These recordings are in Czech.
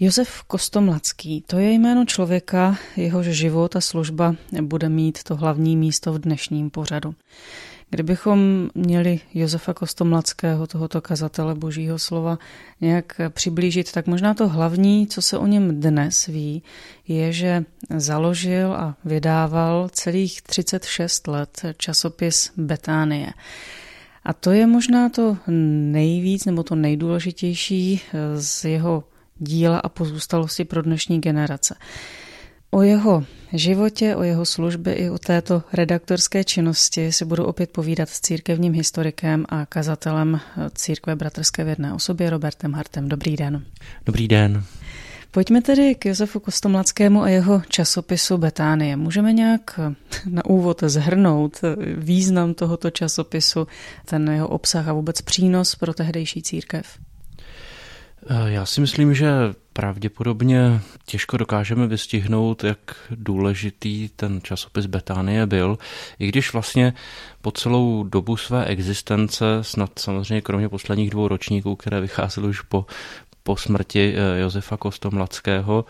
Josef Kostomlacký, to je jméno člověka, jehož život a služba bude mít to hlavní místo v dnešním pořadu. Kdybychom měli Josefa Kostomlackého, tohoto kazatele božího slova, nějak přiblížit, tak možná to hlavní, co se o něm dnes ví, je, že založil a vydával celých 36 let časopis Betánie. A to je možná to nejvíc nebo to nejdůležitější z jeho díla a pozůstalosti pro dnešní generace. O jeho životě, o jeho službě i o této redaktorské činnosti si budu opět povídat s církevním historikem a kazatelem církve Bratrské v jedné osobě Robertem Hartem. Dobrý den. Dobrý den. Pojďme tedy k Josefu Kostomlackému a jeho časopisu Betánie. Můžeme nějak na úvod zhrnout význam tohoto časopisu, ten jeho obsah a vůbec přínos pro tehdejší církev? Eh, já si myslím, že pravděpodobně těžko dokážeme vystihnout, jak důležitý ten časopis Betánie byl, i když vlastně po celou dobu své existence, snad samozřejmě kromě posledních dvou ročníků, které vycházely už po, po smrti eh, Josefa Kostomlackého,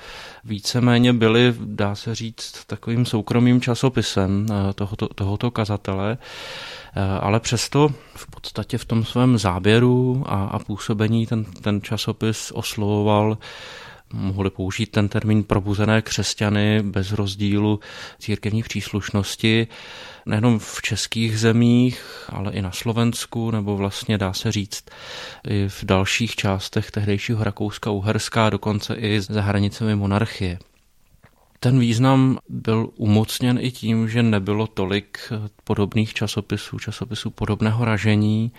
víceméně byly, dá se říct, takovým soukromým časopisem eh, tohoto, tohoto kazatele. Eh, ale přesto v podstatě v tom svém záběru a, a působení ten, ten časopis oslovoval mohli použít ten termín probuzené křesťany bez rozdílu církevní příslušnosti, nejenom v českých zemích, ale i na Slovensku, nebo vlastně dá se říct i v dalších částech tehdejšího Rakouska, Uherska, dokonce i za hranicemi monarchie. Ten význam byl umocněn i tím, že nebylo tolik podobných časopisů, časopisů podobného ražení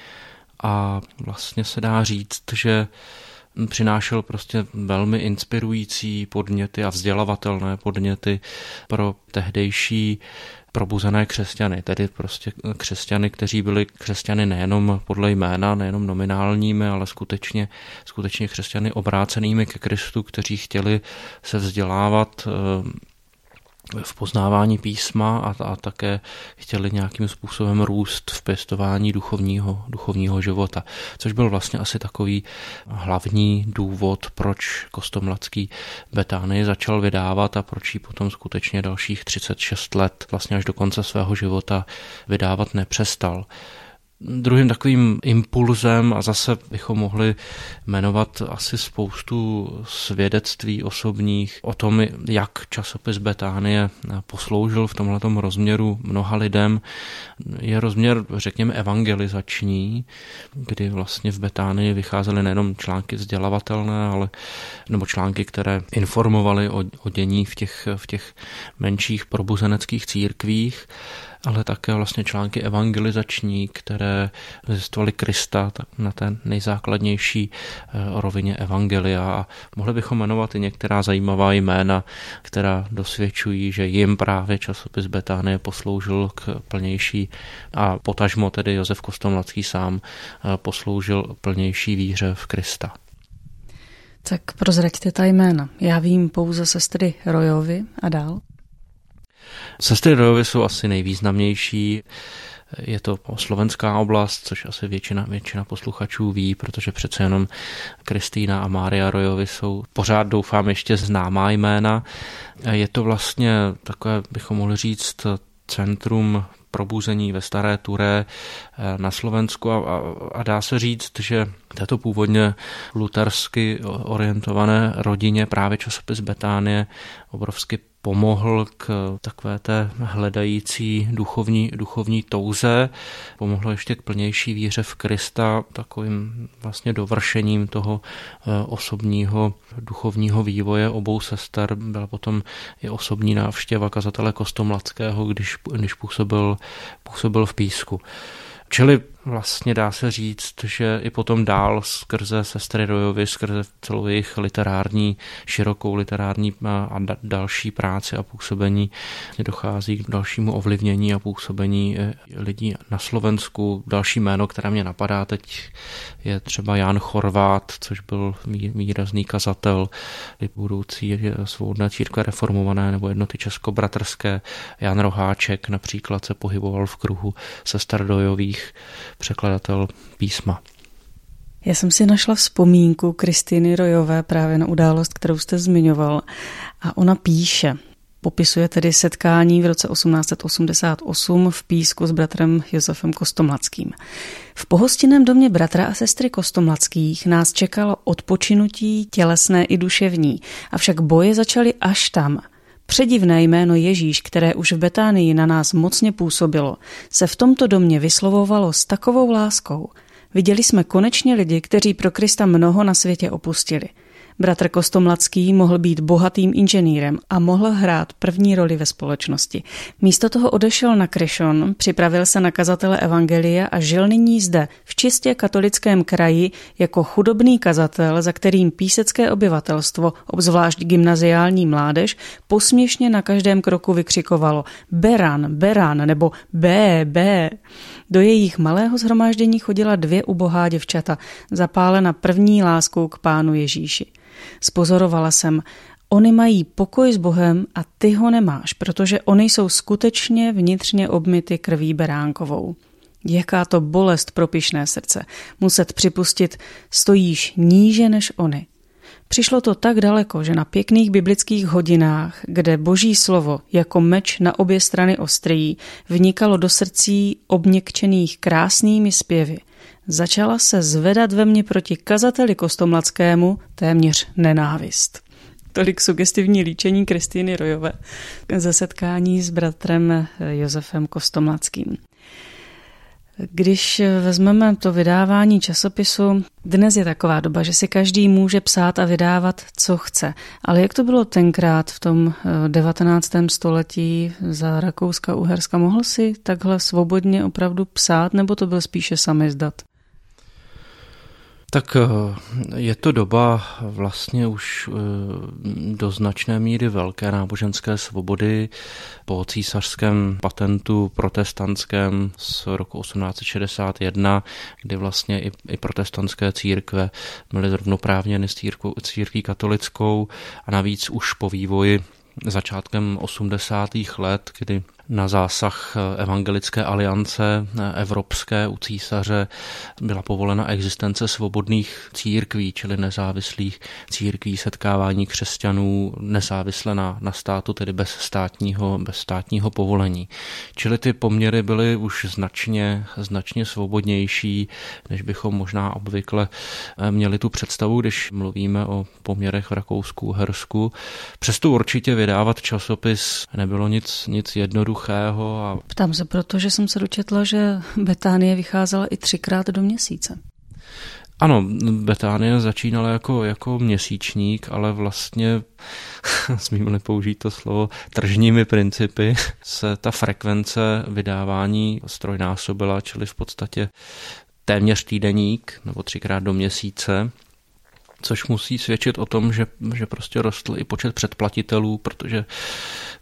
a vlastně se dá říct, že přinášel prostě velmi inspirující podněty a vzdělavatelné podněty pro tehdejší probuzené křesťany, tedy prostě křesťany, kteří byli křesťany nejenom podle jména, nejenom nominálními, ale skutečně, skutečně křesťany obrácenými ke Kristu, kteří chtěli se vzdělávat eh, v poznávání písma a, a také chtěli nějakým způsobem růst v pěstování duchovního, duchovního života, což byl vlastně asi takový hlavní důvod, proč Kostomladský Betánii začal vydávat a proč ji potom skutečně dalších 36 let, vlastně až do konce svého života vydávat nepřestal. Druhým takovým impulzem, a zase bychom mohli jmenovat asi spoustu svědectví osobních o tom, jak časopis Betánie posloužil v tomhletom rozměru mnoha lidem, je rozměr, řekněme, evangelizační, kdy vlastně v Betánii vycházely nejenom články vzdělavatelné, ale nebo články, které informovaly o, o dění v těch, v těch menších probuzeneckých církvích, ale také vlastně články evangelizační, které zjistovaly Krista na té nejzákladnější eh, rovině evangelia a mohli bychom jmenovat i některá zajímavá jména, která dosvědčují, že jim právě časopis Betánie posloužil k plnější a potažmo tedy Josef Kostomlacký sám eh, posloužil plnější víře v Krista. Tak prozraďte ta jména. Já vím pouze sestry Rojovi a dál. Sestry Rojovy jsou asi nejvýznamnější. Je to slovenská oblast, což asi většina, většina posluchačů ví, protože přece jenom Kristýna a Mária Rojovi jsou pořád, doufám, ještě známá jména. Je to vlastně takové, bychom mohli říct, centrum probuzení ve Staré Turé eh, na Slovensku a, a, a dá se říct, že této původně lutersky orientované rodině právě časopis Betánie obrovsky pomohl k takové té hledající duchovní, duchovní touze, pomohlo ještě k plnější víře v Krista, takovým vlastně dovršením toho eh, osobního duchovního vývoje obou sester. Byla potom i osobní návštěva kazatele Kostomlackého, když, když působil, působil v Písku. Čili vlastně dá se říct, že i potom dál skrze sestry Rojovi, skrze celou jejich literární, širokou literární a další práci a působení dochází k dalšímu ovlivnění a působení e, lidí na Slovensku. Další jméno, které mě napadá teď, je třeba Jan Chorvát, což byl výrazný kazatel budoucí svobodné církve reformované nebo jednoty česko-bratrské. Jan Roháček například se pohyboval v kruhu sester Dojových překladatel písma. Já jsem si našla vzpomínku Kristýny Rojové právě na událost, kterou jste zmiňoval. A ona píše, popisuje tedy setkání v roce 1888 v Písku s bratrem Josefem Kostomlackým. V pohostinném domě bratra a sestry Kostomlackých nás čekalo odpočinutí tělesné i duševní, avšak boje začaly až tam – Předivné jméno Ježíš, které už v Betánii na nás mocně působilo, se v tomto domě vyslovovalo s takovou láskou. Viděli jsme konečně lidi, kteří pro Krista mnoho na světě opustili – Bratr Kostomlacký mohl být bohatým inženýrem a mohl hrát první roli ve společnosti. Místo toho odešel na Krešon, připravil se na kazatele Evangelia a žil nyní zde, v čistě katolickém kraji, jako chudobný kazatel, za kterým písecké obyvatelstvo, obzvlášť gymnaziální mládež, posměšně na každém kroku vykřikovalo Beran, Beran nebo B, B. Do jejich malého zhromáždění chodila dvě ubohá děvčata, zapálena první láskou k pánu Ježíši. Spozorovala jsem, Oni mají pokoj s Bohem a ty ho nemáš, protože oni jsou skutečně vnitřně obmity krví beránkovou. Jaká to bolest pro pišné srdce. Muset připustit, stojíš níže než oni. Přišlo to tak daleko, že na pěkných biblických hodinách, kde boží slovo jako meč na obě strany ostrý vnikalo do srdcí obněkčených krásnými zpěvy, začala se zvedat ve mně proti kazateli Kostomlackému téměř nenávist. Tolik sugestivní líčení Kristýny Rojové ze setkání s bratrem Josefem Kostomlackým. Když vezmeme to vydávání časopisu, dnes je taková doba, že si každý může psát a vydávat, co chce. Ale jak to bylo tenkrát v tom 19. Eh, století za Rakouska-Uherska? Mohl si takhle svobodně opravdu psát, nebo to byl spíše samizdat? Tak eh, je to doba vlastně už eh, do značné míry velké náboženské svobody po císařském patentu protestantském z roku 1861, kdy vlastně i, i protestantské církve byly zrovnoprávněny s církví katolickou a navíc už po vývoji začátkem 80. let, kdy na zásah Evangelické aliance evropské u císaře byla povolena existence svobodných církví, čili nezávislých církví, setkávání křesťanů nezávisle na, na státu, tedy bez státního, bez státního povolení. Čili ty poměry byly už značně, značně svobodnější, než bychom možná obvykle měli tu představu, když mluvíme o poměrech v Rakousku, Hersku. Přesto určitě vydávat časopis nebylo nic, nic jednoduchého jednoduchého. A... Ptám se proto, že jsem se dočetla, že Betánie vycházela i třikrát do měsíce. Ano, Betánie začínala jako, jako měsíčník, ale vlastně, smím použít to slovo, tržními principy se ta frekvence vydávání strojnásobila, čili v podstatě téměř týdeník nebo třikrát do měsíce což musí svědčit o tom, že, že prostě rostl i počet předplatitelů, protože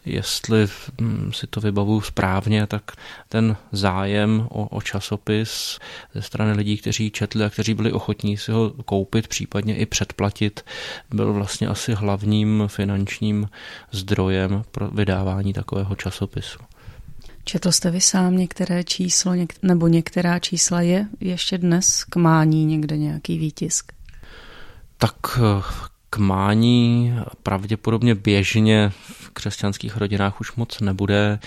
jestli hm, si to vybavuju správně, tak ten zájem o, o časopis ze strany lidí, kteří četli a kteří byli ochotní si ho koupit, případně i předplatit, byl vlastně asi hlavním finančním zdrojem pro vydávání takového časopisu. Četl jste vy sám některé číslo, něk- nebo některá čísla je ještě dnes k mání někde nějaký výtisk? Tak eh, k mání pravděpodobně běžně v křesťanských rodinách už moc nebude,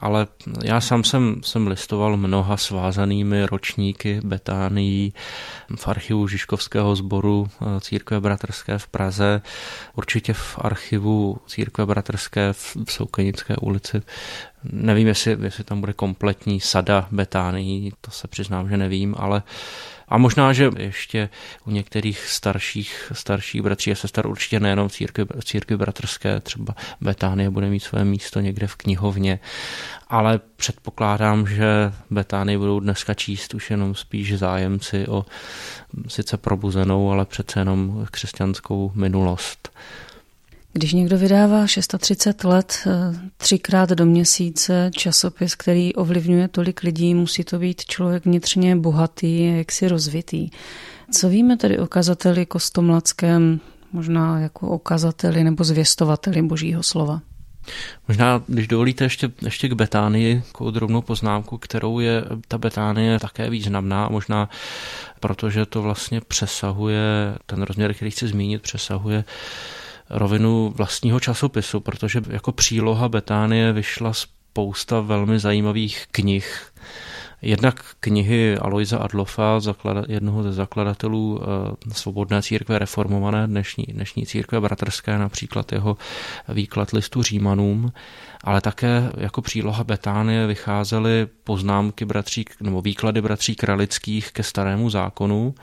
ale já sám jsem, jsem listoval mnoha svázanými ročníky Betánií v archivu Žižkovského sboru eh, Církve bratrské v Praze, určitě v archivu Církve bratrské v Soukenické ulici. Nevím, jestli, jestli tam bude kompletní sada Betánií, to se přiznám, že nevím, ale a možná, že ještě u některých starších, starších bratří a sester určitě nejenom církvi, církvi bratrské, třeba Betánie bude mít své místo někde v knihovně, ale předpokládám, že Betány budou dneska číst už jenom spíš zájemci o sice probuzenou, ale přece jenom křesťanskou minulost. Když někdo vydává 630 let eh, třikrát do měsíce časopis, který ovlivňuje tolik lidí, musí to být člověk vnitřně bohatý, jaksi rozvitý. Co víme tedy o kazateli Kostomlackém, možná jako o kazateli nebo zvěstovateli božího slova? Možná, když dovolíte ještě, ještě k Betánii, jako drobnou poznámku, kterou je ta Betánie také významná, možná protože to vlastně přesahuje, ten rozměr, který chci zmínit, přesahuje rovinu vlastního časopisu, protože jako příloha Betánie vyšla spousta velmi zajímavých knih, Jednak knihy Aloisa Adlofa, jednoho ze zakladatelů eh, Svobodné církve reformované, dnešní, dnešní církve bratrské, například jeho výklad listu Římanům, ale také jako příloha Betánie vycházely poznámky bratří, nebo výklady bratří Kralických ke starému zákonu,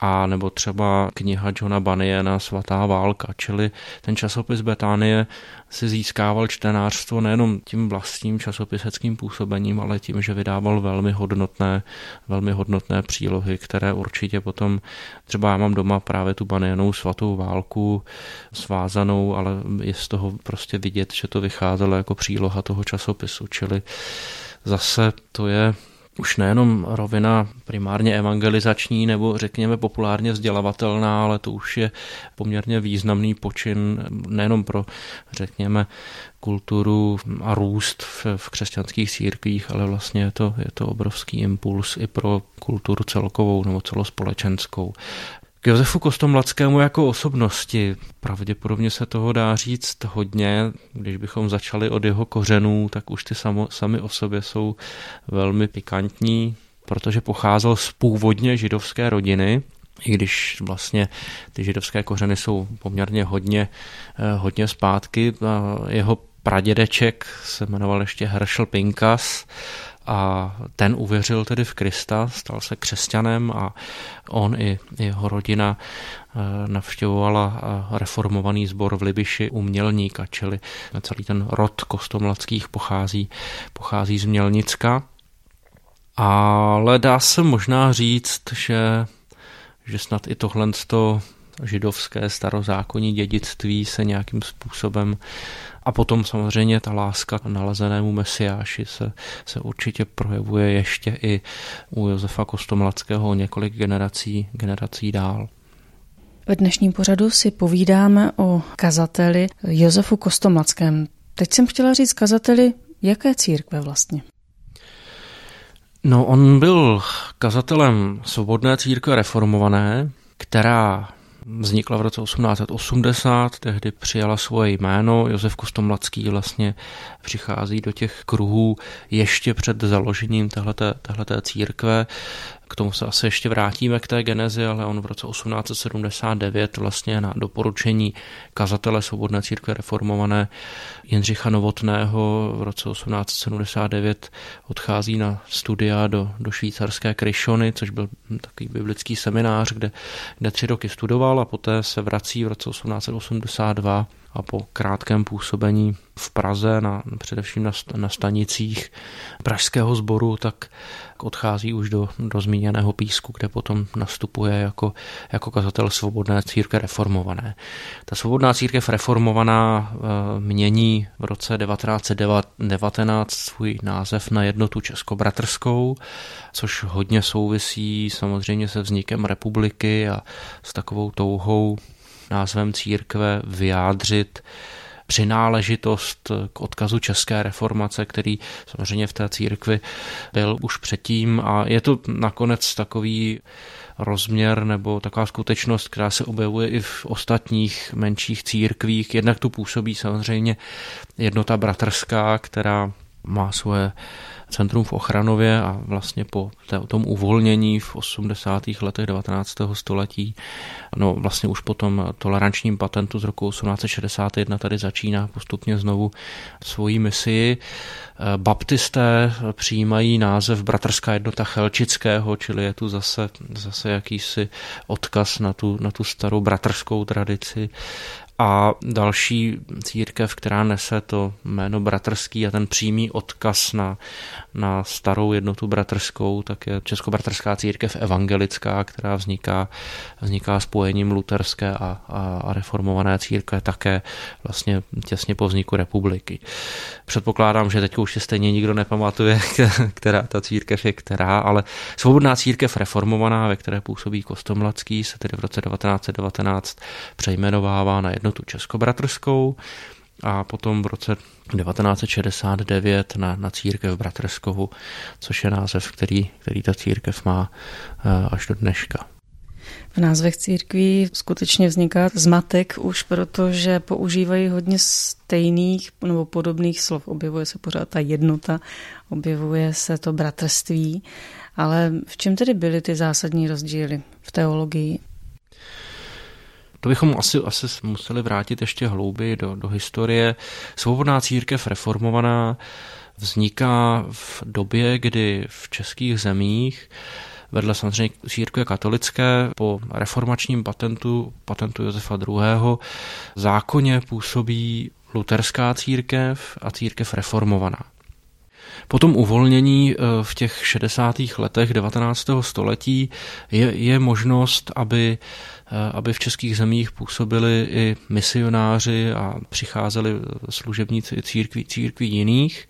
a nebo třeba kniha Johna Baniena Svatá válka, čili ten časopis Betánie si získával čtenářstvo nejenom tím vlastním časopiseckým působením, ale tím, že vydával velmi hodnotné, velmi hodnotné přílohy, které určitě potom, třeba já mám doma právě tu Banienou Svatou válku svázanou, ale je z toho prostě vidět, že to vycházelo jako příloha toho časopisu, čili zase to je už nejenom rovina primárně evangelizační nebo řekněme populárně vzdělavatelná, ale to už je poměrně významný počin nejenom pro řekněme kulturu a růst v, v křesťanských církvích, ale vlastně je to, je to obrovský impuls i pro kulturu celkovou nebo celospolečenskou. K Josefu Kostomladskému jako osobnosti pravděpodobně se toho dá říct hodně. Když bychom začali od jeho kořenů, tak už ty samo, sami o sobě jsou velmi pikantní, protože pocházel z původně židovské rodiny, i když vlastně ty židovské kořeny jsou poměrně hodně, eh, hodně zpátky. Jeho pradědeček se jmenoval ještě Herschel Pinkas a ten uvěřil tedy v Krista, stal se křesťanem a on i jeho rodina eh, navštěvovala eh, reformovaný sbor v Libiši u Mělníka, čili celý ten rod kostomladských pochází, pochází z Mělnicka. Ale dá se možná říct, že, že snad i tohle židovské starozákonní dědictví se nějakým způsobem a potom samozřejmě ta láska k nalezenému mesiáši se, se určitě projevuje ještě i u Josefa Kostomladského několik generací, generací dál. Ve dnešním pořadu si povídáme o kazateli Josefu Kostomladském. Teď jsem chtěla říct kazateli, jaké církve vlastně? No, on byl kazatelem svobodné církve reformované, která vznikla v roce 1880, tehdy přijala svoje jméno. Josef Kostomladský vlastně přichází do těch kruhů ještě před založením téhleté církve. K tomu se asi ještě vrátíme k té genezi, ale on v roce 1879 vlastně na doporučení kazatele Svobodné církve reformované Jindřicha Novotného v roce 1879 odchází na studia do, do švýcarské Kryšony, což byl takový biblický seminář, kde, kde tři roky studoval a poté se vrací v roce 1882 a po krátkém působení v Praze, na, především na, na stanicích pražského sboru, tak odchází už do, do zmíněného písku, kde potom nastupuje jako, jako kazatel svobodné církve reformované. Ta svobodná církev reformovaná e, mění v roce 1919 svůj název na jednotu českobratrskou, což hodně souvisí samozřejmě se vznikem republiky a s takovou touhou názvem církve vyjádřit přináležitost k odkazu české reformace, který samozřejmě v té církvi byl už předtím a je to nakonec takový rozměr nebo taková skutečnost, která se objevuje i v ostatních menších církvích. Jednak tu působí samozřejmě jednota bratrská, která má svoje centrum v Ochranově a vlastně po tom uvolnění v 80. letech 19. století, no vlastně už po tom tolerančním patentu z roku 1861 tady začíná postupně znovu svoji misi. Baptisté přijímají název Bratrská jednota Chelčického, čili je tu zase, zase jakýsi odkaz na tu, na tu starou bratrskou tradici a další církev, která nese to jméno bratrský a ten přímý odkaz na, na starou jednotu bratrskou, tak je Českobratrská církev evangelická, která vzniká, vzniká spojením luterské a, a, a reformované církve také vlastně těsně po vzniku republiky. Předpokládám, že teď už stejně nikdo nepamatuje, která ta církev je která, ale svobodná církev reformovaná, ve které působí Kostomladský, se tedy v roce 1919 přejmenovává na jednu jednotu českobratrskou a potom v roce 1969 na, na církev Bratrskovu, což je název, který, který ta církev má eh, až do dneška. V názvech církví skutečně vzniká zmatek už protože používají hodně stejných nebo podobných slov. Objevuje se pořád ta jednota, objevuje se to bratrství, ale v čem tedy byly ty zásadní rozdíly v teologii? To bychom asi, asi museli vrátit ještě hlouběji do, do historie. Svobodná církev reformovaná vzniká v době, kdy v českých zemích vedle samozřejmě církve katolické po reformačním patentu, patentu Josefa II. zákonně působí luterská církev a církev reformovaná. Po tom uvolnění eh, v těch 60. letech 19. století je, je možnost, aby, eh, aby v českých zemích působili i misionáři a přicházeli služebníci církví, církví jiných.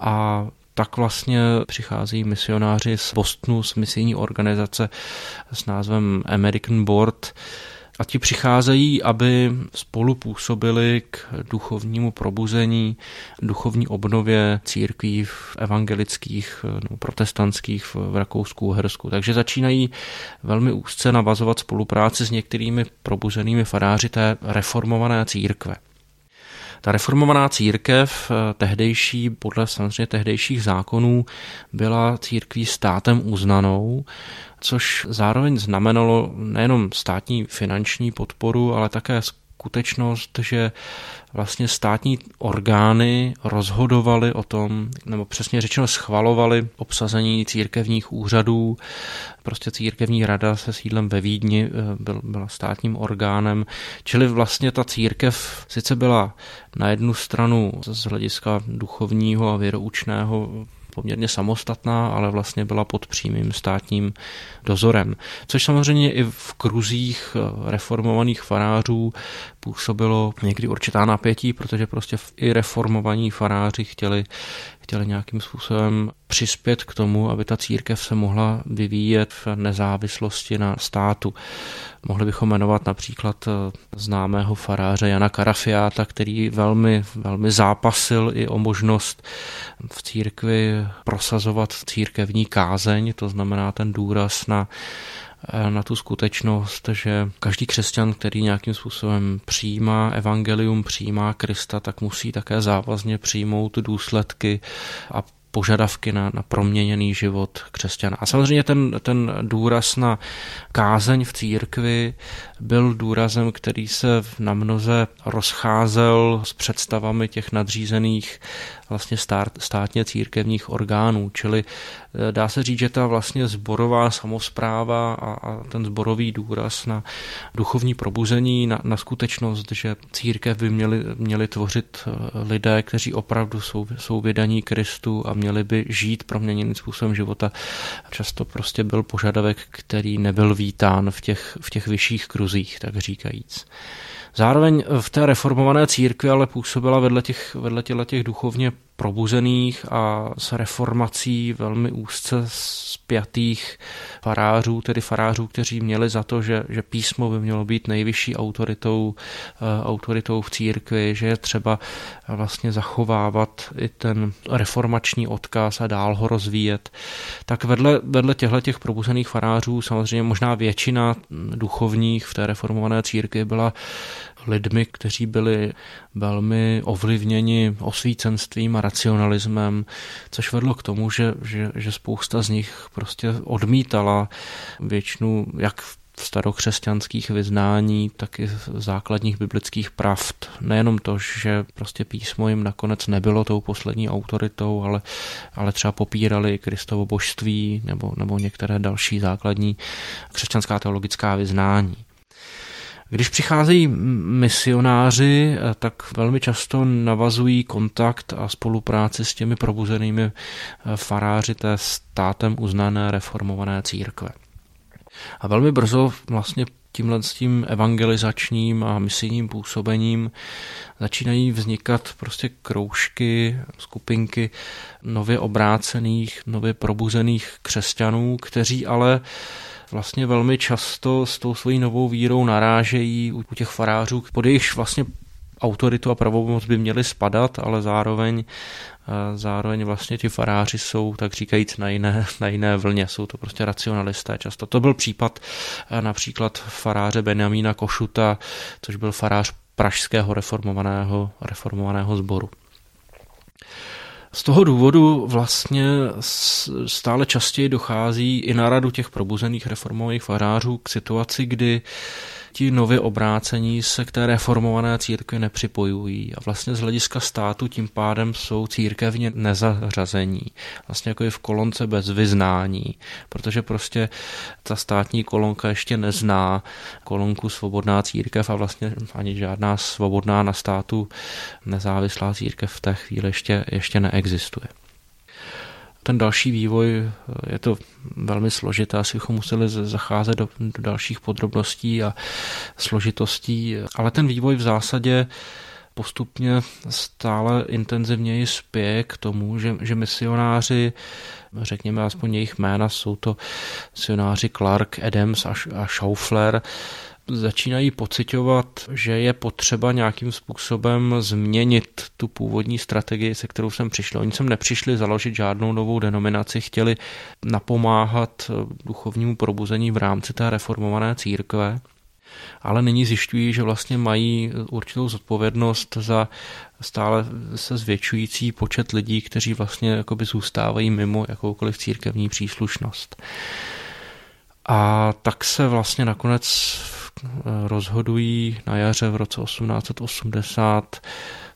A tak vlastně přicházejí misionáři z Bostonu, z misijní organizace s názvem American Board, a ti přicházejí, aby spolu působili k duchovnímu probuzení, duchovní obnově církví v evangelických no, protestantských v Rakousku, Hersku. Takže začínají velmi úzce navazovat spolupráci s některými probuzenými faráři té reformované církve. Ta reformovaná církev, eh, tehdejší, podle samozřejmě tehdejších zákonů, byla církví státem uznanou, což zároveň znamenalo nejenom státní finanční podporu, ale také skutečnost, že vlastně státní orgány rozhodovaly o tom, nebo přesně řečeno schvalovaly obsazení církevních úřadů. Prostě církevní rada se sídlem ve Vídni eh, byl, byla státním orgánem, čili vlastně ta církev sice byla na jednu stranu z hlediska duchovního a věroučného poměrně samostatná, ale vlastně byla pod přímým státním dozorem. Což samozřejmě i v kruzích eh, reformovaných farářů působilo někdy určitá napětí, protože prostě i reformovaní faráři chtěli chtěli nějakým způsobem přispět k tomu, aby ta církev se mohla vyvíjet v nezávislosti na státu. Mohli bychom jmenovat například eh, známého faráře Jana Karafiáta, který velmi, velmi zápasil i o možnost v církvi prosazovat církevní kázeň, to znamená ten důraz na na tu skutečnost, že každý křesťan, který nějakým způsobem přijímá evangelium, přijímá Krista, tak musí také závazně přijmout důsledky a požadavky na, na proměněný život křesťana. A samozřejmě ten, ten důraz na kázeň v církvi byl důrazem, který se na mnoze rozcházel s představami těch nadřízených vlastně stát, státně církevních orgánů, čili eh, dá se říct, že ta vlastně zborová samozpráva a, a ten zborový důraz na duchovní probuzení, na, na skutečnost, že církev by měli, měli tvořit eh, lidé, kteří opravdu jsou, jsou vydaní Kristu a měli by žít proměněným způsobem života, často prostě byl požadavek, který nebyl vítán v těch, v těch vyšších kruzích, tak říkajíc. Zároveň v té reformované církvi ale působila vedle těch, vedle těch duchovně probuzených a s reformací velmi úzce spjatých farářů, tedy farářů, kteří měli za to, že, že písmo by mělo být nejvyšší autoritou, uh, autoritou v církvi, že je třeba vlastně zachovávat i ten reformační odkaz a dál ho rozvíjet. Tak vedle, vedle těchto těch probuzených farářů samozřejmě možná většina duchovních v té reformované církvi byla lidmi, kteří byli velmi ovlivněni osvícenstvím a racionalismem, což vedlo k tomu, že, že, že spousta z nich prostě odmítala většinu, jak starokřesťanských vyznání, tak i základních biblických pravd. Nejenom to, že prostě písmo jim nakonec nebylo tou poslední autoritou, ale, ale třeba popírali Kristovo božství nebo, nebo některé další základní křesťanská teologická vyznání. Když přicházejí misionáři, eh, tak velmi často navazují kontakt a spolupráci s těmi probuzenými eh, faráři té státem uznané reformované církve. A velmi brzo vlastně tímhle s tím evangelizačním a misijním působením začínají vznikat prostě kroužky, skupinky nově obrácených, nově probuzených křesťanů, kteří ale vlastně velmi často s tou svojí novou vírou narážejí u těch farářů, pod jejichž vlastně autoritu a pravomoc by měly spadat, ale zároveň zároveň vlastně ti faráři jsou, tak říkajíc, na jiné, na jiné vlně, jsou to prostě racionalisté často. To byl případ například faráře Benjamína Košuta, což byl farář pražského reformovaného, reformovaného sboru. Z toho důvodu vlastně stále častěji dochází i na radu těch probuzených reformovaných farářů k situaci, kdy ti nově obrácení se k té reformované církvi nepřipojují a vlastně z hlediska státu tím pádem jsou církevně nezařazení. Vlastně jako je v kolonce bez vyznání, protože prostě ta státní kolonka ještě nezná kolonku svobodná církev a vlastně ani žádná svobodná na státu nezávislá církev v té chvíli ještě, ještě neexistuje ten další vývoj eh, je to velmi složité, asi bychom museli zacházet do, do dalších podrobností a složitostí, ale ten vývoj v zásadě postupně stále intenzivněji spěje k tomu, že, že misionáři, řekněme aspoň jejich jména, jsou to misionáři Clark, Adams a, a Schaufler, začínají pocitovat, že je potřeba nějakým způsobem změnit tu původní strategii, se kterou jsem přišel. Oni sem nepřišli založit žádnou novou denominaci, chtěli napomáhat duchovnímu probuzení v rámci té reformované církve, ale nyní zjišťují, že vlastně mají určitou zodpovědnost za stále se zvětšující počet lidí, kteří vlastně jakoby zůstávají mimo jakoukoliv církevní příslušnost. A tak se vlastně nakonec rozhodují na jaře v roce 1880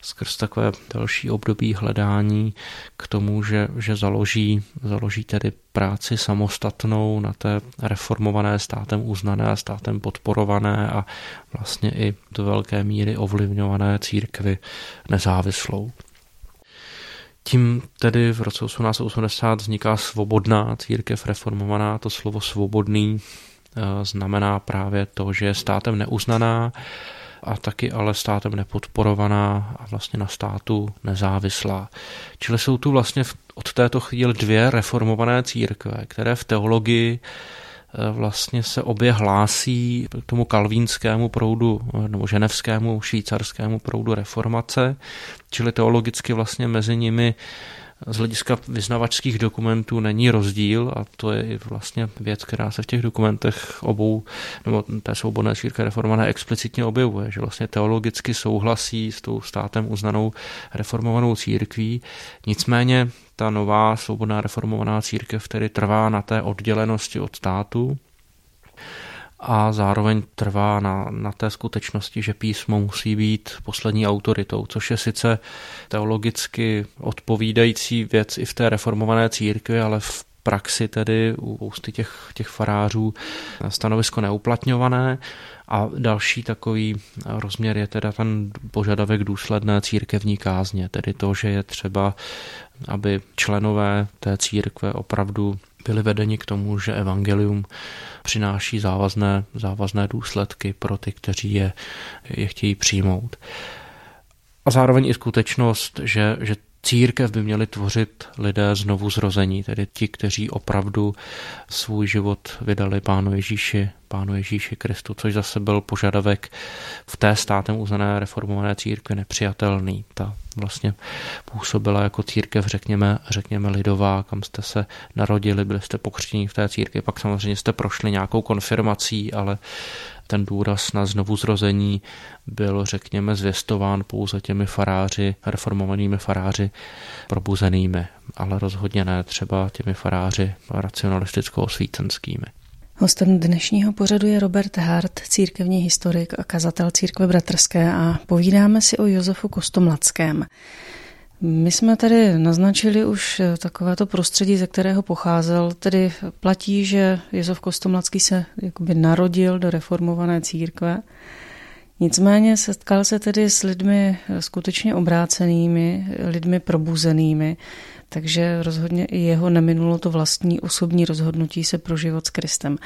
skrz takové další období hledání k tomu, že, že založí, založí tedy práci samostatnou na té reformované státem uznané a státem podporované a vlastně i do velké míry ovlivňované církvy nezávislou. Tím tedy v roce 1880 vzniká svobodná církev reformovaná, to slovo svobodný znamená právě to, že je státem neuznaná a taky ale státem nepodporovaná a vlastně na státu nezávislá. Čili jsou tu vlastně od této chvíle dvě reformované církve, které v teologii eh, vlastně se obě hlásí k tomu kalvínskému proudu nebo ženevskému švýcarskému proudu reformace, čili teologicky vlastně mezi nimi z hlediska vyznavačských dokumentů není rozdíl a to je vlastně věc, která se v těch dokumentech obou, nebo té svobodné církve reformované explicitně objevuje, že vlastně teologicky souhlasí s tou státem uznanou reformovanou církví, nicméně ta nová svobodná reformovaná církev tedy trvá na té oddělenosti od státu, a zároveň trvá na, na té skutečnosti, že písmo musí být poslední autoritou, což je sice teologicky odpovídající věc i v té reformované církvi, ale v praxi tedy u ústy těch, těch farářů stanovisko neuplatňované. A další takový rozměr je teda ten požadavek důsledné církevní kázně, tedy to, že je třeba, aby členové té církve opravdu byli vedeni k tomu, že evangelium přináší závazné, závazné důsledky pro ty, kteří je, je chtějí přijmout. A zároveň i skutečnost, že, že církev by měli tvořit lidé znovu zrození, tedy ti, kteří opravdu svůj život vydali Pánu Ježíši, Pánu Ježíši Kristu, což zase byl požadavek v té státem uznané reformované církvi nepřijatelný. Ta vlastně působila jako církev, řekněme, řekněme lidová, kam jste se narodili, byli jste pokřtěni v té církvi, pak samozřejmě jste prošli nějakou konfirmací, ale ten důraz na znovuzrození byl, řekněme, zvěstován pouze těmi faráři, reformovanými faráři probuzenými, ale rozhodně ne třeba těmi faráři racionalisticko-osvícenskými. Hostem dnešního pořadu je Robert Hart, církevní historik a kazatel církve bratrské a povídáme si o Josefu Kostomlackém. My jsme tady naznačili už takovéto prostředí, ze kterého pocházel, tedy platí, že Josef Kostomlacký se jakoby narodil do reformované církve, nicméně setkal se tedy s lidmi skutečně obrácenými, lidmi probuzenými, takže rozhodně i jeho neminulo to vlastní osobní rozhodnutí se pro život s Kristem.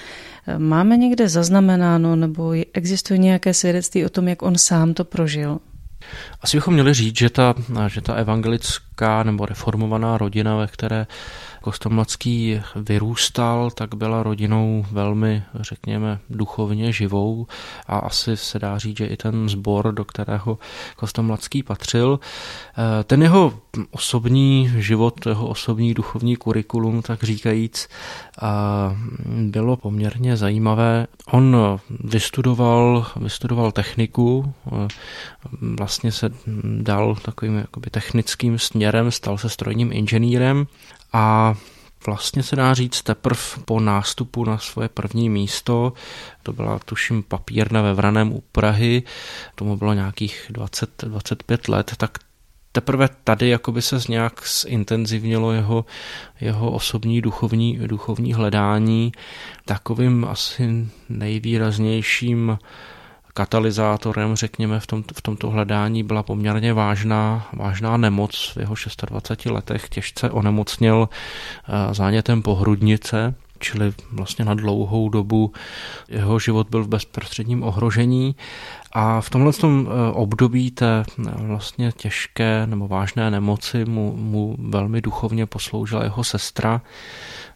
Máme někde zaznamenáno nebo existuje nějaké svědectví o tom, jak on sám to prožil? Asi bychom měli říct, že ta, že ta evangelická nebo reformovaná rodina, ve které Kostomlacký vyrůstal, tak byla rodinou velmi, řekněme, duchovně živou a asi se dá říct, že i ten sbor, do kterého Kostomlacký patřil, eh, ten jeho osobní život, jeho osobní duchovní kurikulum, tak říkajíc, bylo poměrně zajímavé. On vystudoval, vystudoval techniku, eh, vlastně se dal takovým jakoby technickým směrem, stal se strojním inženýrem a vlastně se dá říct teprve po nástupu na svoje první místo, to byla tuším papírna ve Vraném u Prahy, tomu bylo nějakých 20-25 let, tak teprve tady jakoby se nějak zintenzivnilo jeho, jeho osobní duchovní, duchovní hledání. Takovým asi nejvýraznějším katalyzátorem, řekněme, v, tom, v tomto hledání byla poměrně vážná, vážná nemoc. V jeho 26 letech těžce onemocněl eh, zánětem pohrudnice, čili vlastně na dlouhou dobu jeho život byl v bezprostředním ohrožení a v tomhle tom eh, období té eh, vlastně těžké nebo vážné nemoci mu, mu velmi duchovně posloužila jeho sestra,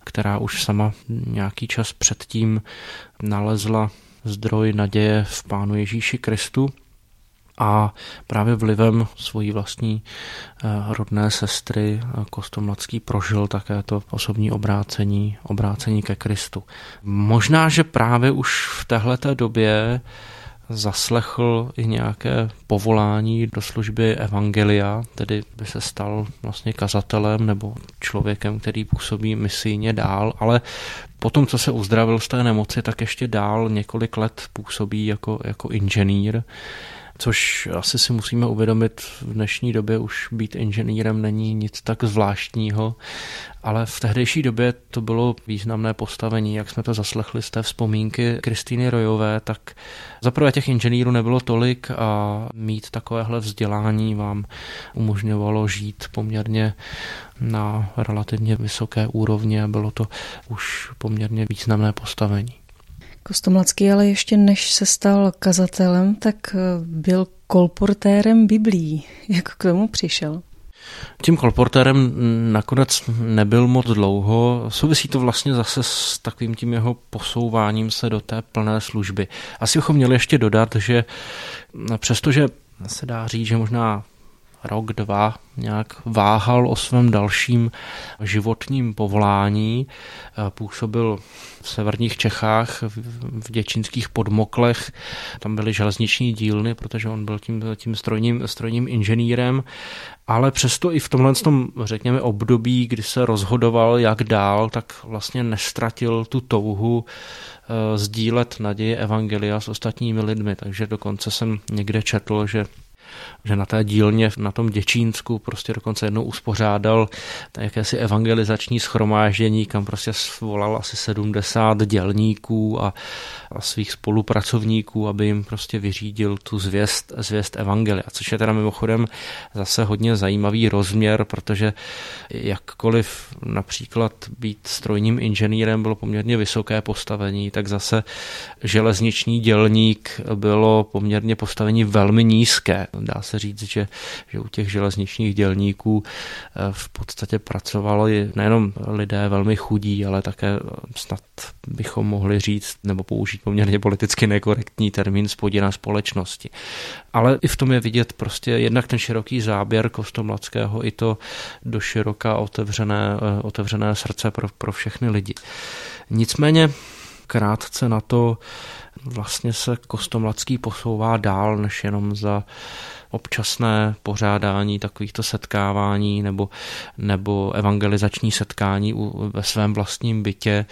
která už sama nějaký čas předtím nalezla zdroj naděje v Pánu Ježíši Kristu a právě vlivem svojí vlastní eh, rodné sestry eh, Kostomlacký prožil také to osobní obrácení, obrácení ke Kristu. Možná, že právě už v téhleté době zaslechl i nějaké povolání do služby evangelia, tedy by se stal vlastně kazatelem nebo člověkem, který působí misijně dál, ale potom, co se uzdravil z té nemoci, tak ještě dál několik let působí jako, jako inženýr což asi si musíme uvědomit, v dnešní době už být inženýrem není nic tak zvláštního, ale v tehdejší době to bylo významné postavení, jak jsme to zaslechli z té vzpomínky Kristýny Rojové, tak zaprvé těch inženýrů nebylo tolik a mít takovéhle vzdělání vám umožňovalo žít poměrně na relativně vysoké úrovni a bylo to už poměrně významné postavení. Kostomlacký ale ještě než se stal kazatelem, tak eh, byl kolportérem Biblí. Jak k tomu přišel? Tím kolportérem nakonec nebyl moc dlouho. Souvisí to vlastně zase s takovým tím jeho posouváním se do té plné služby. Asi bychom měli ještě dodat, že přestože se dá říct, že možná rok, dva nějak váhal o svém dalším životním povolání. Působil v severních Čechách, v děčínských podmoklech. Tam byly železniční dílny, protože on byl tím, tím strojním, strojním inženýrem. Ale přesto i v tomhle tom, řekněme, období, kdy se rozhodoval, jak dál, tak vlastně nestratil tu touhu eh, sdílet naděje Evangelia s ostatními lidmi. Takže dokonce jsem někde četl, že že na té dílně na tom Děčínsku prostě dokonce jednou uspořádal jakési evangelizační schromáždění, kam prostě svolal asi 70 dělníků a, a svých spolupracovníků, aby jim prostě vyřídil tu zvěst, zvěst evangelia, což je teda mimochodem zase hodně zajímavý rozměr, protože jakkoliv například být strojním inženýrem bylo poměrně vysoké postavení, tak zase železniční dělník bylo poměrně postavení velmi nízké. Dá se říct, že, že u těch železničních dělníků eh, v podstatě pracovali nejenom lidé velmi chudí, ale také eh, snad bychom mohli říct nebo použít poměrně politicky nekorektní termín spodina společnosti. Ale i v tom je vidět prostě jednak ten široký záběr Kostomladského, i to do široka otevřené, eh, otevřené srdce pro, pro všechny lidi. Nicméně krátce na to vlastně se Kostomladský posouvá dál, než jenom za občasné pořádání takovýchto setkávání nebo, nebo evangelizační setkání u, ve svém vlastním bytě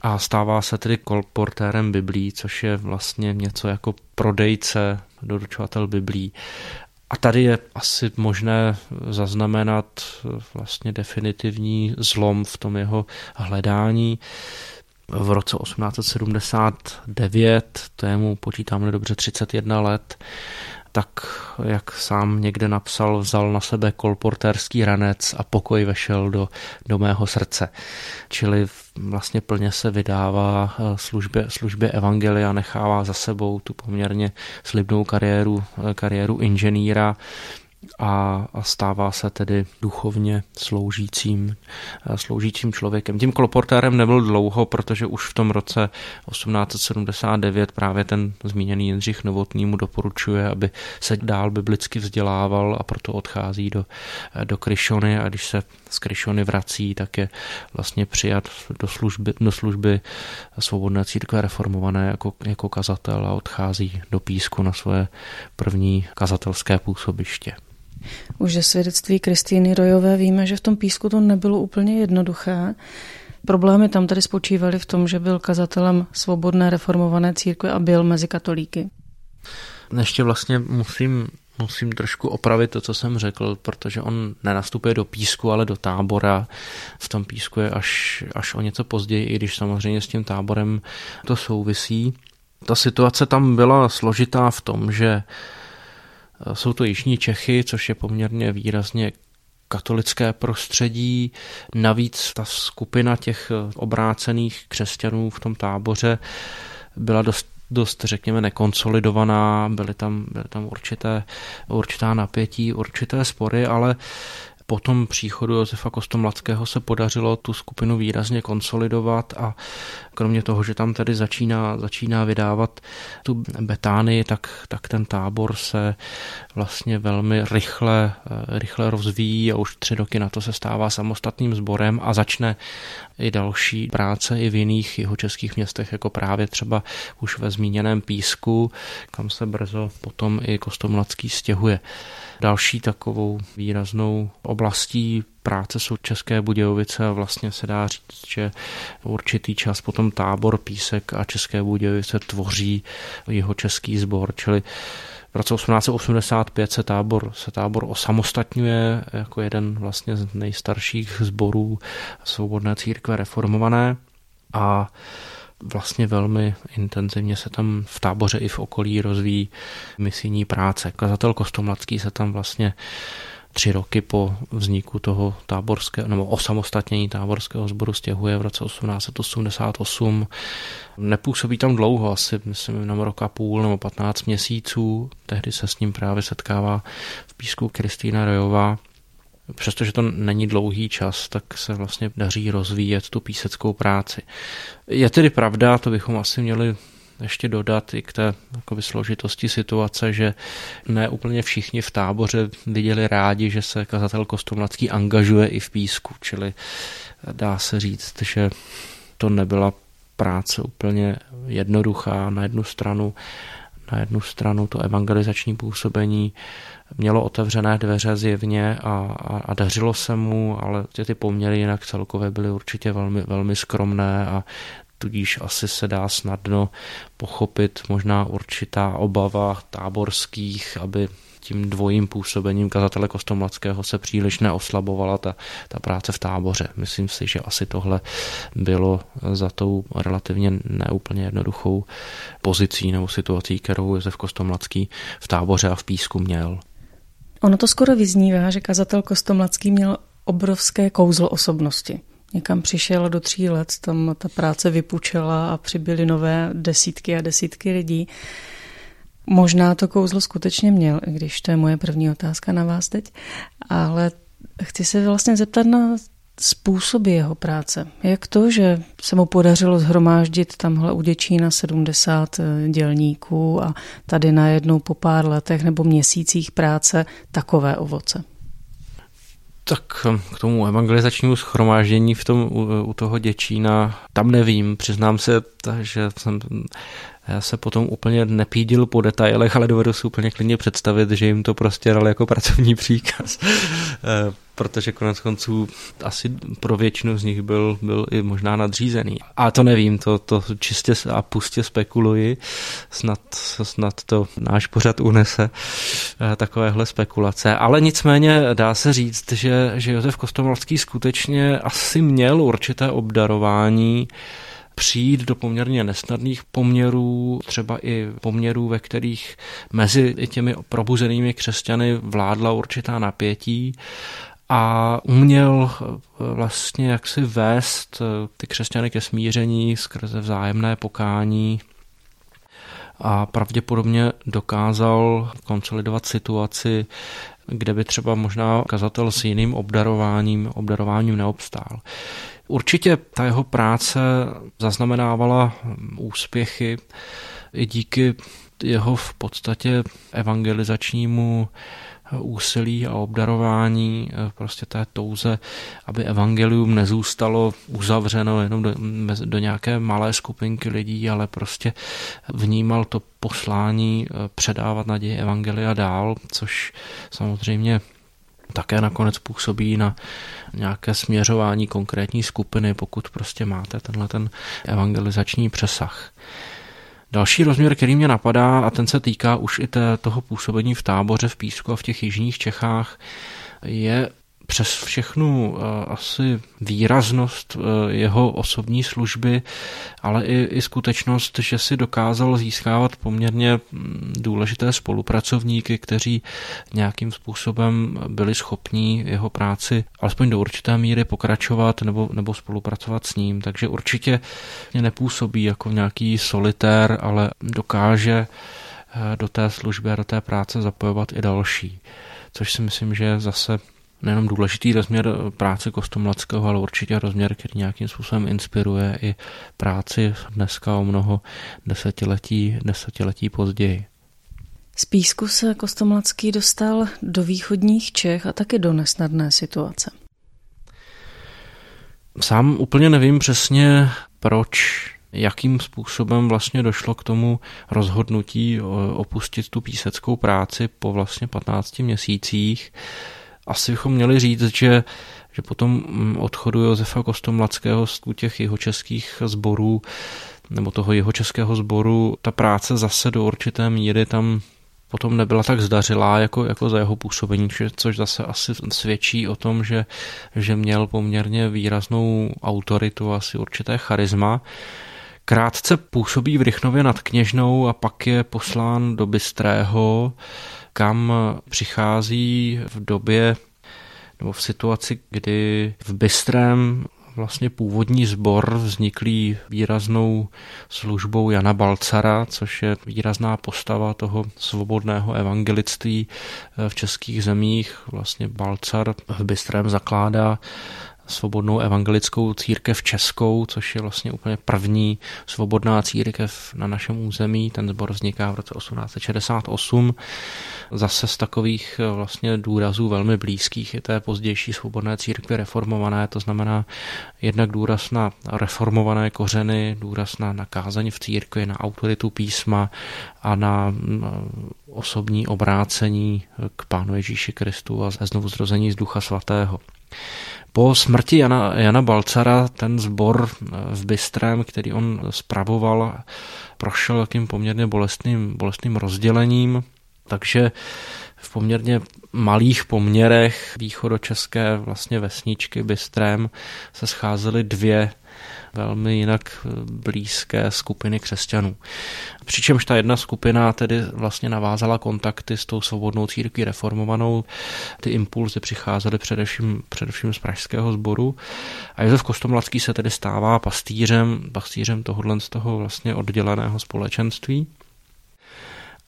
a stává se tedy kolportérem Biblí, což je vlastně něco jako prodejce, doručovatel Biblí. A tady je asi možné zaznamenat vlastně definitivní zlom v tom jeho hledání. V roce 1879, to je mu počítáme dobře 31 let, tak jak sám někde napsal, vzal na sebe kolportérský ranec a pokoj vešel do, do mého srdce. Čili vlastně plně se vydává eh, službě, službě Evangelia, nechává za sebou tu poměrně slibnou kariéru, eh, kariéru inženýra a, stává se tedy duchovně sloužícím, eh, sloužícím člověkem. Tím koloportérem nebyl dlouho, protože už v tom roce 1879 právě ten zmíněný Jindřich Novotný mu doporučuje, aby se dál biblicky vzdělával a proto odchází do, eh, do Kryšony a když se z Kryšony vrací, tak je vlastně přijat do služby, do služby svobodné církve reformované jako, jako kazatel a odchází do Písku na svoje první kazatelské působiště. Už ze svědectví Kristýny Rojové víme, že v tom písku to nebylo úplně jednoduché. Problémy tam tady spočívaly v tom, že byl kazatelem svobodné reformované církve a byl mezi katolíky. Ještě vlastně musím musím trošku opravit to, co jsem řekl, protože on nenastupuje do písku, ale do tábora. V tom písku je až, až o něco později, i když samozřejmě s tím táborem to souvisí. Ta situace tam byla složitá v tom, že jsou to Jižní Čechy, což je poměrně výrazně katolické prostředí. Navíc ta skupina těch obrácených křesťanů v tom táboře byla dost dost, řekněme, nekonsolidovaná, byly tam, byly tam určité, určitá napětí, určité spory, ale po tom příchodu Josefa Kostomladského se podařilo tu skupinu výrazně konsolidovat a kromě toho, že tam tedy začíná, začíná vydávat tu Betánii, tak, tak ten tábor se vlastně velmi rychle, rychle rozvíjí a už tři roky na to se stává samostatným sborem a začne i další práce i v jiných jeho českých městech, jako právě třeba už ve zmíněném Písku, kam se brzo potom i Kostomladský stěhuje. Další takovou výraznou oblastí práce jsou České Budějovice a vlastně se dá říct, že určitý čas potom tábor Písek a České Budějovice tvoří jeho český sbor, čili v roce 1885 se tábor, se tábor osamostatňuje jako jeden vlastně z nejstarších sborů svobodné církve reformované a vlastně velmi intenzivně se tam v táboře i v okolí rozvíjí misijní práce. Kazatel Kostomladský se tam vlastně tři roky po vzniku toho táborského, nebo osamostatnění táborského sboru stěhuje v roce 1888. Nepůsobí tam dlouho, asi myslím jenom rok a půl nebo 15 měsíců. Tehdy se s ním právě setkává v písku Kristýna Rojová přestože to není dlouhý čas, tak se vlastně daří rozvíjet tu píseckou práci. Je tedy pravda, to bychom asi měli ještě dodat i k té jakoby, složitosti situace, že ne úplně všichni v táboře viděli rádi, že se kazatel Kostomladský angažuje i v písku, čili dá se říct, že to nebyla práce úplně jednoduchá na jednu stranu, na jednu stranu to evangelizační působení mělo otevřené dveře zjevně a, a, a dařilo se mu, ale ty poměry jinak celkově byly určitě velmi, velmi skromné a tudíž asi se dá snadno pochopit možná určitá obava táborských, aby tím dvojím působením kazatele Kostomladského se příliš neoslabovala ta, ta práce v táboře. Myslím si, že asi tohle bylo za tou relativně neúplně jednoduchou pozicí nebo situací, kterou Josef Kostomladský v táboře a v písku měl. Ono to skoro vyznívá, že kazatel Kostomladský měl obrovské kouzlo osobnosti. Někam přišel do tří let, tam ta práce vypučela a přibyly nové desítky a desítky lidí. Možná to kouzlo skutečně měl, když to je moje první otázka na vás teď, ale chci se vlastně zeptat na způsoby jeho práce. Jak to, že se mu podařilo zhromáždit tamhle u Děčína 70 eh, dělníků a tady najednou po pár letech nebo měsících práce takové ovoce? Tak hm, k tomu evangelizačnímu schromáždění v tom, u, u toho Děčína, tam nevím, přiznám se, že jsem já se potom úplně nepídil po detailech, ale dovedu si úplně klidně představit, že jim to prostě dal jako pracovní příkaz. Eh, protože konec konců asi pro většinu z nich byl, byl i možná nadřízený. A to nevím, to, to čistě a pustě spekuluji, snad, snad to náš pořad unese eh, takovéhle spekulace. Ale nicméně dá se říct, že, že Josef Kostomolský skutečně asi měl určité obdarování přijít do poměrně nesnadných poměrů, třeba i poměrů, ve kterých mezi těmi probuzenými křesťany vládla určitá napětí a uměl eh, vlastně jaksi vést eh, ty křesťany ke smíření skrze vzájemné pokání a pravděpodobně dokázal konsolidovat situaci, kde by třeba možná kazatel s jiným obdarováním, obdarováním neobstál. Určitě ta jeho práce zaznamenávala úspěchy i díky jeho v podstatě evangelizačnímu úsilí a obdarování, eh, prostě té touze, aby evangelium nezůstalo uzavřeno jenom do, do nějaké malé skupinky lidí, ale prostě vnímal to poslání eh, předávat naději evangelia dál, což samozřejmě také nakonec působí na nějaké směřování konkrétní skupiny, pokud prostě máte tenhle ten evangelizační přesah. Další rozměr, který mě napadá, a ten se týká už i té, toho působení v táboře v Písku a v těch jižních Čechách, je přes všechnu eh, asi výraznost eh, jeho osobní služby, ale i, i skutečnost, že si dokázal získávat poměrně mm, důležité spolupracovníky, kteří nějakým způsobem byli schopní jeho práci alespoň do určité míry pokračovat nebo, nebo spolupracovat s ním. Takže určitě nepůsobí jako nějaký solitér, ale dokáže eh, do té služby a do té práce zapojovat i další. Což si myslím, že je zase nejenom důležitý rozměr práce Kostomlackého, ale určitě rozměr, který nějakým způsobem inspiruje i práci dneska o mnoho desetiletí, desetiletí později. Z Písku se Kostomlacký dostal do východních Čech a taky do nesnadné situace. Sám úplně nevím přesně, proč jakým způsobem vlastně došlo k tomu rozhodnutí opustit tu píseckou práci po vlastně 15 měsících asi bychom měli říct, že že potom mm, odchodu Josefa Kostomlackého z těch jeho českých sborů nebo toho jeho českého sboru ta práce zase do určité míry tam potom nebyla tak zdařilá jako, jako za jeho působení, což zase asi svědčí o tom, že, že měl poměrně výraznou autoritu, asi určité charisma. Krátce působí v Rychnově nad Kněžnou a pak je poslán do Bystrého, kam přichází v době nebo v situaci, kdy v Bystrém vlastně původní sbor vzniklý výraznou službou Jana Balcara, což je výrazná postava toho svobodného evangelictví v českých zemích. Vlastně Balcar v Bystrém zakládá svobodnou evangelickou církev českou, což je vlastně úplně první svobodná církev na našem území. Ten sbor vzniká v roce 1868. Zase z takových eh, vlastně důrazů velmi blízkých je té pozdější svobodné církve reformované, to znamená jednak důraz na reformované kořeny, důraz na nakázání v církvi, na autoritu písma a na mm, osobní obrácení k Pánu Ježíši Kristu a znovu zrození z Ducha Svatého. Po smrti Jana, Jana Balcara ten sbor eh, v Bystrém, který on spravoval, prošel takým poměrně bolestným, bolestným rozdělením, takže v poměrně malých poměrech východočeské vlastně vesničky Bystrém se scházely dvě velmi jinak blízké skupiny křesťanů. Přičemž ta jedna skupina tedy vlastně navázala kontakty s tou svobodnou církví reformovanou. Ty impulzy přicházely především, především z pražského sboru. A Josef Kostomlacký se tedy stává pastýřem, pastýřem tohohle z toho vlastně odděleného společenství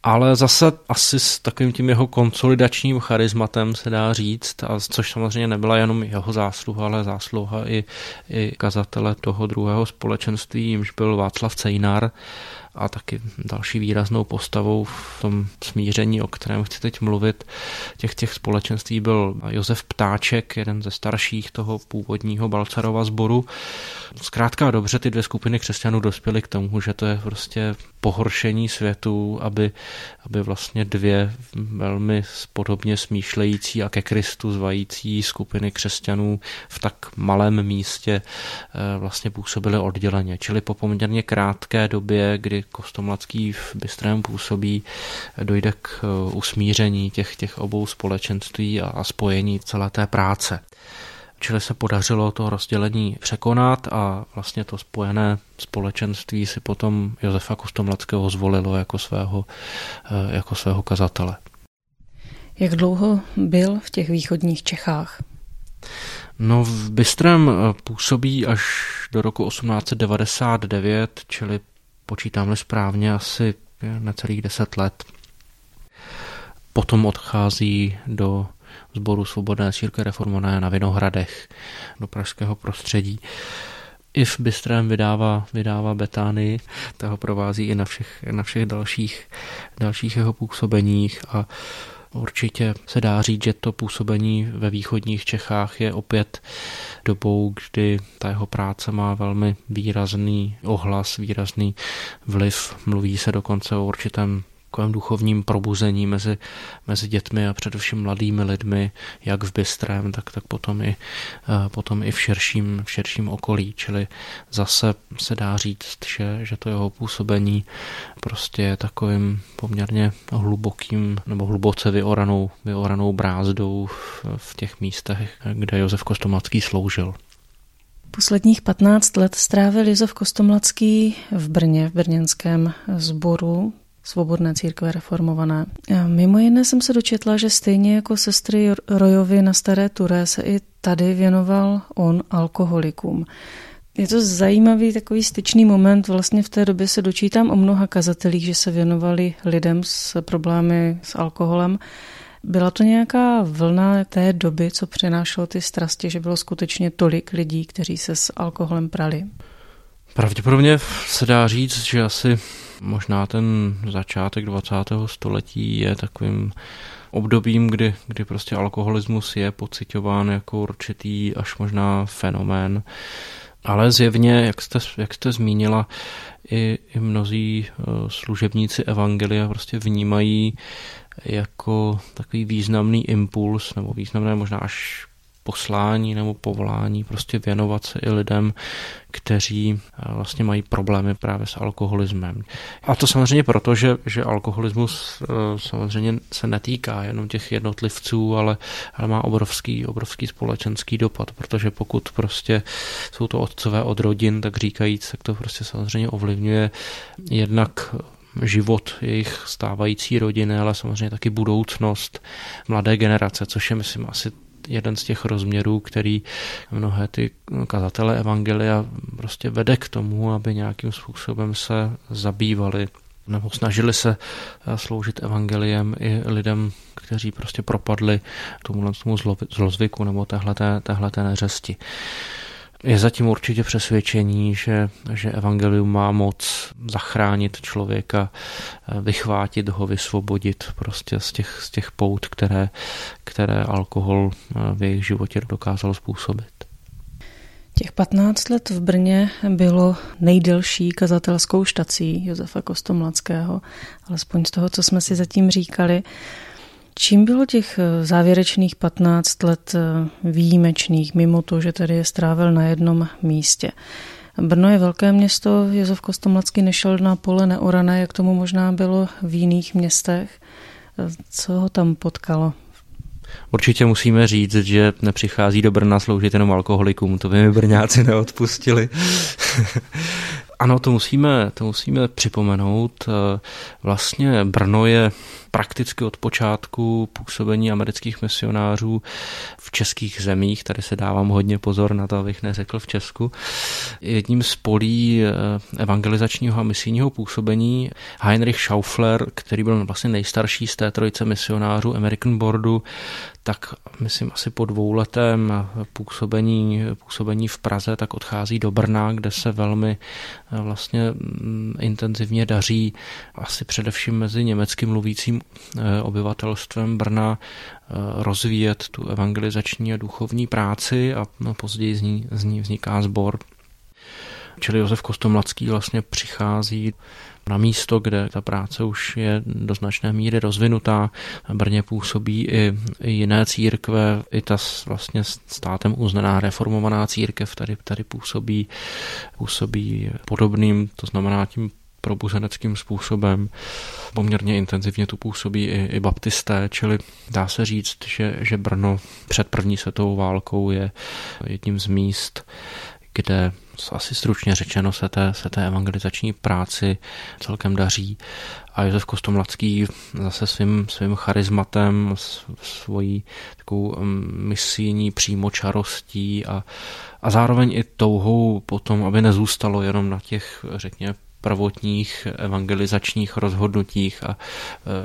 ale zase asi s takovým tím jeho konsolidačním charizmatem se dá říct, a což samozřejmě nebyla jenom jeho zásluha, ale zásluha i, i kazatele toho druhého společenství, jimž byl Václav Cejnar, a taky další výraznou postavou v tom smíření, o kterém chci teď mluvit, těch těch společenství byl Josef Ptáček, jeden ze starších toho původního Balcarova sboru. Zkrátka dobře ty dvě skupiny křesťanů dospěly k tomu, že to je prostě pohoršení světu, aby, aby vlastně dvě velmi podobně smýšlející a ke Kristu zvající skupiny křesťanů v tak malém místě eh, vlastně působily odděleně. Čili po poměrně krátké době, kdy Kostomlacký v Bystrém působí, dojde k eh, usmíření těch, těch obou společenství a, a spojení celé té práce. Čili se podařilo to rozdělení překonat a vlastně to spojené společenství si potom Josefa Kostomlackého zvolilo jako svého, eh, jako svého kazatele. Jak dlouho byl v těch východních Čechách? No v Bystrém eh, působí až do roku 1899, čili počítáme správně asi necelých deset let. Potom odchází do sboru Svobodné církve reformované na Vinohradech do pražského prostředí. I v Bystrém vydává, vydává Betánii, ta ho provází i na všech, na všech dalších, dalších jeho působeních a Určitě se dá říct, že to působení ve východních Čechách je opět dobou, kdy ta jeho práce má velmi výrazný ohlas, výrazný vliv. Mluví se dokonce o určitém takovém duchovním probuzení mezi, mezi dětmi a především mladými lidmi, jak v Bystrém, tak, tak potom, i, eh, potom i v širším, v širším okolí. Čili zase se dá říct, že, že to jeho působení prostě je takovým poměrně hlubokým nebo hluboce vyoranou, vyoranou brázdou v, těch místech, kde Josef Kostomacký sloužil. Posledních 15 let strávil Josef Kostomlacký v Brně, v brněnském sboru svobodné církve reformované. Mimo jiné jsem se dočetla, že stejně jako sestry Rojovi na Staré Turé se i tady věnoval on alkoholikům. Je to zajímavý takový styčný moment. Vlastně v té době se dočítám o mnoha kazatelích, že se věnovali lidem s problémy s alkoholem. Byla to nějaká vlna té doby, co přinášelo ty strasti, že bylo skutečně tolik lidí, kteří se s alkoholem prali? Pravděpodobně se dá říct, že asi možná ten začátek 20. století je takovým obdobím, kdy, kdy prostě alkoholismus je pocitován jako určitý až možná fenomén. Ale zjevně, jak jste, jak jste zmínila, i, i mnozí eh, služebníci Evangelia prostě vnímají jako takový významný impuls, nebo významné možná až poslání nebo povolání prostě věnovat se i lidem, kteří eh, vlastně mají problémy právě s alkoholismem. A to samozřejmě proto, že, že alkoholismus eh, samozřejmě se netýká jenom těch jednotlivců, ale, ale má obrovský, obrovský společenský dopad, protože pokud prostě jsou to otcové od rodin, tak říkajíc, tak to prostě samozřejmě ovlivňuje jednak život jejich stávající rodiny, ale samozřejmě taky budoucnost mladé generace, což je, myslím, asi jeden z těch rozměrů, který mnohé ty kazatele evangelia prostě vede k tomu, aby nějakým způsobem se zabývali nebo snažili se sloužit evangeliem i lidem, kteří prostě propadli tomu, tomu zlozvyku nebo téhleté, téhleté neřesti. Je zatím určitě přesvědčení, že, že evangelium má moc zachránit člověka, vychvátit ho, vysvobodit prostě z těch, z těch pout, které, které alkohol v jejich životě dokázal způsobit. Těch 15 let v Brně bylo nejdelší kazatelskou štací Josefa Kostomladského, alespoň z toho, co jsme si zatím říkali. Čím bylo těch eh, závěrečných 15 let eh, výjimečných, mimo to, že tady je strávil na jednom místě? Brno je velké město, Josef Kostomlacký nešel na pole neorané, jak tomu možná bylo v jiných městech. Eh, co ho tam potkalo? Určitě musíme říct, že nepřichází do Brna sloužit jenom alkoholikům, to by mi Brňáci neodpustili. ano, to musíme, to musíme připomenout. Vlastně Brno je prakticky od počátku působení amerických misionářů v českých zemích, tady se dávám hodně pozor na to, abych neřekl v Česku, jedním z polí eh, evangelizačního a misijního působení Heinrich Schaufler, který byl vlastně nejstarší z té trojice misionářů American Boardu, tak myslím asi po dvouletém působení, působení v Praze, tak odchází do Brna, kde se velmi eh, vlastně mm, intenzivně daří asi především mezi německy mluvícím eh, obyvatelstvem Brna eh, rozvíjet tu evangelizační a duchovní práci a no, později z ní, z ní vzniká sbor. Čili Josef Kostomlacký vlastně přichází na místo, kde ta práce už je do značné míry rozvinutá. V Brně působí i, jiné církve, i ta vlastně státem uznaná reformovaná církev tady, tady působí, působí podobným, to znamená tím probuzeneckým způsobem. Poměrně intenzivně tu působí i, i baptisté, čili dá se říct, že, že Brno před první světovou válkou je jedním z míst, kde asi stručně řečeno se té, se té evangelizační práci celkem daří. A Josef Kostomlacký zase svým, svým charizmatem, svojí takovou mm, misijní přímočarostí a, a zároveň i touhou potom, aby nezůstalo jenom na těch, řekněme, prvotních evangelizačních rozhodnutích a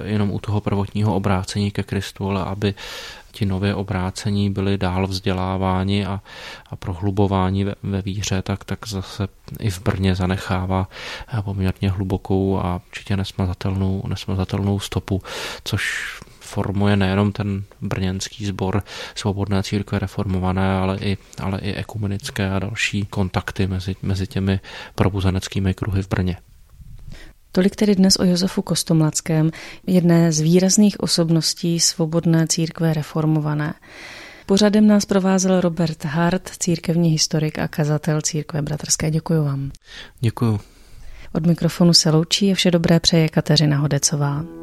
e, jenom u toho prvotního obrácení ke Kristu, ale aby ti nově obrácení byli dál vzděláváni a, a prohlubováni ve, ve víře, tak, tak zase i v Brně zanechává poměrně hlubokou a určitě nesmazatelnou, nesmazatelnou stopu, což formuje nejenom ten brněnský sbor svobodné církve reformované, ale i, ale i ekumenické a další kontakty mezi, mezi těmi probuzeneckými kruhy v Brně. Tolik tedy dnes o Josefu Kostomlackém, jedné z výrazných osobností svobodné církve reformované. Pořadem nás provázel Robert Hart, církevní historik a kazatel církve bratrské. Děkuji vám. Děkuji. Od mikrofonu se loučí a vše dobré přeje Kateřina Hodecová.